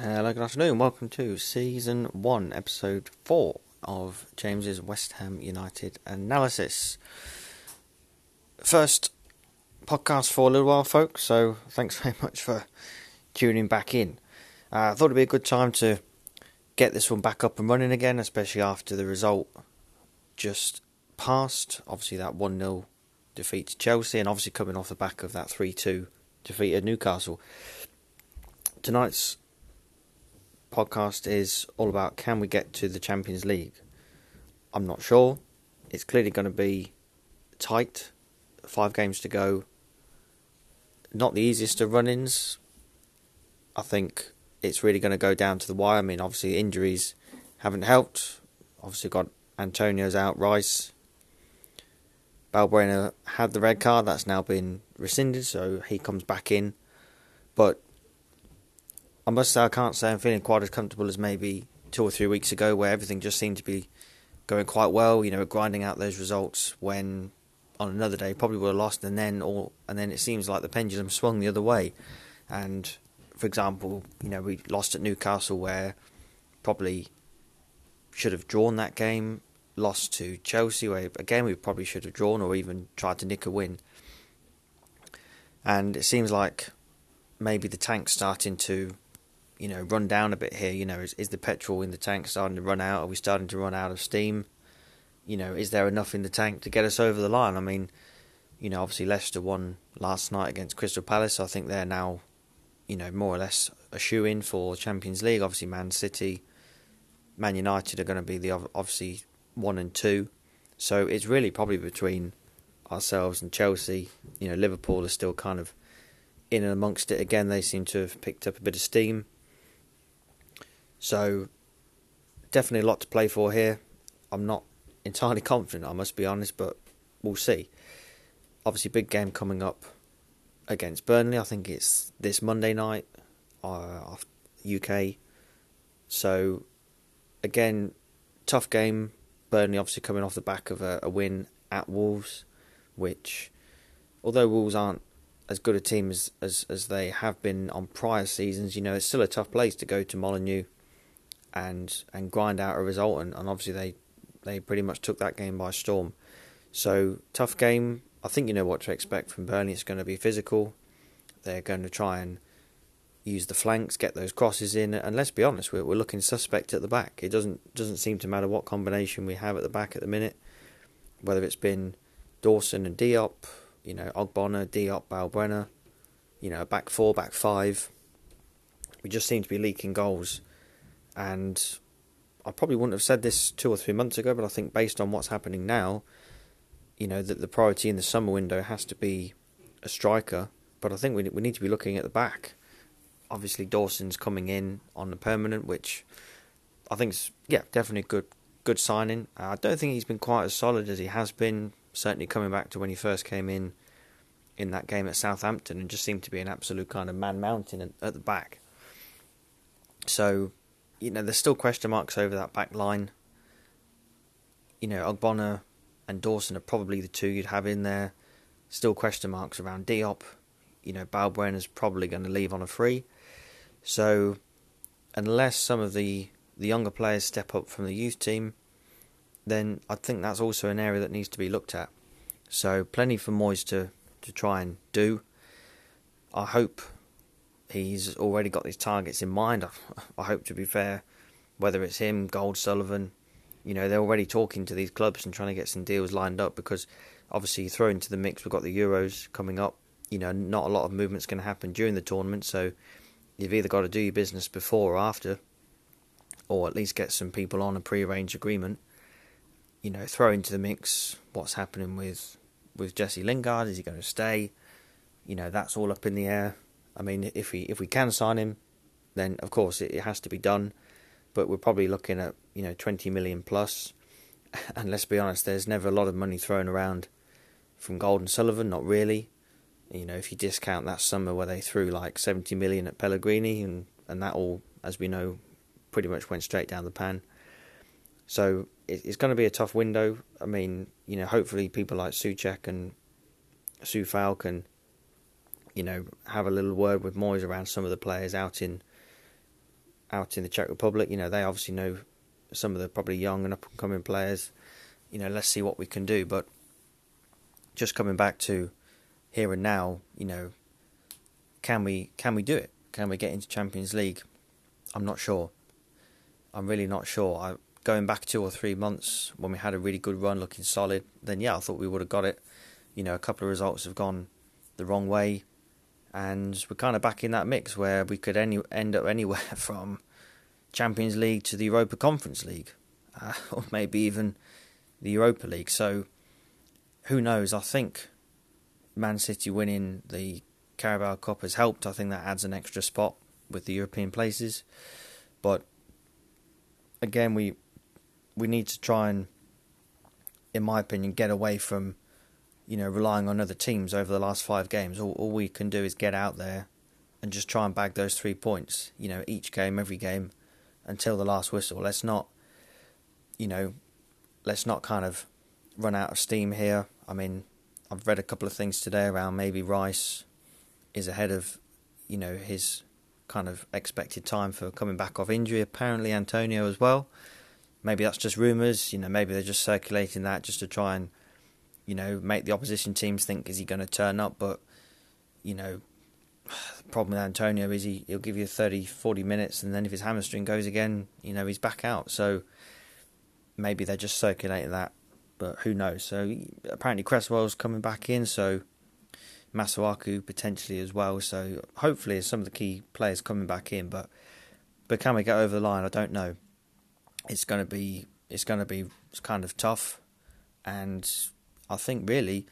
Hello, good afternoon. Welcome to season one, episode four of James's West Ham United analysis. First podcast for a little while, folks. So thanks very much for tuning back in. Uh, I thought it'd be a good time to get this one back up and running again, especially after the result just passed. Obviously, that one 0 defeat to Chelsea, and obviously coming off the back of that three two defeat at Newcastle. Tonight's podcast is all about can we get to the Champions League? I'm not sure. It's clearly going to be tight. Five games to go. Not the easiest of run ins. I think it's really going to go down to the wire. I mean, obviously, injuries haven't helped. Obviously, got Antonio's out, Rice. Balbuena had the red card, that's now been rescinded, so he comes back in. But I must say, I can't say I'm feeling quite as comfortable as maybe two or three weeks ago, where everything just seemed to be going quite well. You know, grinding out those results when on another day probably would have lost, and then all, and then it seems like the pendulum swung the other way. And for example, you know, we lost at Newcastle, where probably should have drawn that game. Lost to Chelsea, where again we probably should have drawn or even tried to nick a win. And it seems like maybe the tank's starting to you know, run down a bit here? You know, is, is the petrol in the tank starting to run out? Are we starting to run out of steam? You know, is there enough in the tank to get us over the line? I mean, you know, obviously Leicester won last night against Crystal Palace. I think they're now, you know, more or less a shoe in for Champions League. Obviously, Man City, Man United are going to be the obviously one and two. So it's really probably between ourselves and Chelsea. You know, Liverpool are still kind of in and amongst it again. They seem to have picked up a bit of steam. So definitely a lot to play for here. I'm not entirely confident, I must be honest, but we'll see. Obviously, big game coming up against Burnley. I think it's this Monday night, uh, UK. So again, tough game. Burnley obviously coming off the back of a, a win at Wolves, which, although Wolves aren't as good a team as, as, as they have been on prior seasons, you know, it's still a tough place to go to Molineux and and grind out a result. And, and obviously they they pretty much took that game by storm. So tough game. I think you know what to expect from Burnley. It's going to be physical. They're going to try and use the flanks, get those crosses in, and let's be honest, we're, we're looking suspect at the back. It doesn't doesn't seem to matter what combination we have at the back at the minute, whether it's been Dawson and Diop, you know, Ogbonna, Diop, Balbuena, you know, back four, back five. We just seem to be leaking goals and I probably wouldn't have said this two or three months ago, but I think based on what's happening now, you know, that the priority in the summer window has to be a striker. But I think we we need to be looking at the back. Obviously, Dawson's coming in on the permanent, which I think is yeah definitely good good signing. I don't think he's been quite as solid as he has been. Certainly coming back to when he first came in in that game at Southampton, and just seemed to be an absolute kind of man mountain at, at the back. So you know, there's still question marks over that back line. You know, Ogbonna and Dawson are probably the two you'd have in there. Still question marks around Diop. You know, Balbuena's probably going to leave on a free. So, unless some of the, the younger players step up from the youth team, then I think that's also an area that needs to be looked at. So, plenty for Moyes to, to try and do. I hope he's already got these targets in mind. I, hope to be fair, whether it's him, Gold, Sullivan, you know, they're already talking to these clubs and trying to get some deals lined up because obviously you throw into the mix, we've got the Euros coming up. You know, not a lot of movement's going to happen during the tournament, so you've either got to do your business before or after, or at least get some people on a pre-arranged agreement. You know, throw into the mix what's happening with with Jesse Lingard. Is he going to stay? You know, that's all up in the air. I mean, if we if we can sign him, then of course it, it has to be done. But we're probably looking at you know twenty million plus. And let's be honest, there's never a lot of money thrown around from Gold and Sullivan. Not really. You know, if you discount that summer where they threw like seventy million at Pellegrini, and and that all, as we know, pretty much went straight down the pan. So it, it's going to be a tough window. I mean, you know, hopefully people like Soucek and Coufal can you know, have a little word with Moyes around some of the players out in out in the Czech Republic. You know, they obviously know some of the probably young and up and coming players. You know, let's see what we can do. But just coming back to here and now, you know, can we can we do it? Can we get into Champions League? I'm not sure. I'm really not sure. I, going back two or three months when we had a really good run, looking solid, then yeah, I thought we would have got it. You know, a couple of results have gone the wrong way, and we're kind of back in that mix where we could any, end up anywhere from Champions League to the Europa Conference League, uh, or maybe even the Europa League. So, who knows? I think Man City winning the Carabao Cup has helped. I think that adds an extra spot with the European places. But again, we we need to try and, in my opinion, get away from, you know, relying on other teams over the last five games. All, all we can do is get out there and just try and bag those three points. You know, each game, every game, until the last whistle. Let's not, you know, let's not kind of run out of steam here. I mean, I've read a couple of things today around maybe Rice is ahead of, you know, his kind of expected time for coming back off injury. Apparently, Antonio as well. Maybe that's just rumours. You know, maybe they're just circulating that just to try and, you know, make the opposition teams think is he going to turn up. But, you know, the problem with Antonio is he he'll give you 30, 40 minutes, and then if his hamstring goes again, you know, he's back out. So maybe they're just circulating that, but who knows? So apparently Cresswell's coming back in, so Masuaku potentially as well. So hopefully some of the key players coming back in, but but can we get over the line? I don't know. It's going to be it's going to be kind of tough, and I think really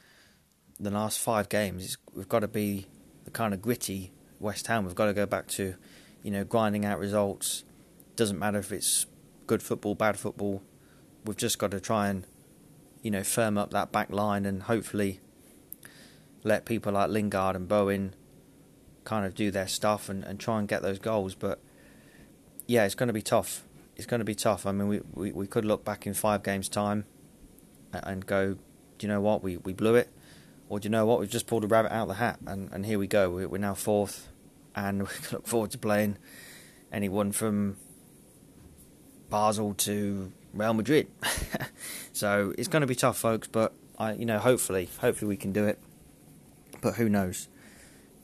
the last five games we've got to be the kind of gritty West Ham. We've got to go back to you know grinding out results. Doesn't matter if it's good football, bad football. We've just got to try and you know firm up that back line and hopefully let people like Lingard and Bowen kind of do their stuff and, and try and get those goals. But yeah, it's going to be tough. It's going to be tough. I mean, we, we, we could look back in five games' time and go, do you know what? We, we blew it. Or do you know what? We've just pulled a rabbit out of the hat and, and here we go. We're, we're now fourth and we look forward to playing anyone from Basel to Real Madrid. so it's going to be tough, folks. But I, you know, hopefully, hopefully we can do it but who knows?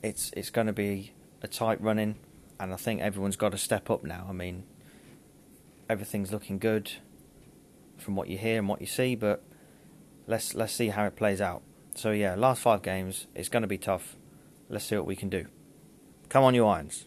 It's it's going to be a tight running, and I think everyone's got to step up now. I mean, everything's looking good from what you hear and what you see, but let's let's see how it plays out. So yeah, last five games, it's going to be tough. Let's see what we can do. Come on, you Irons.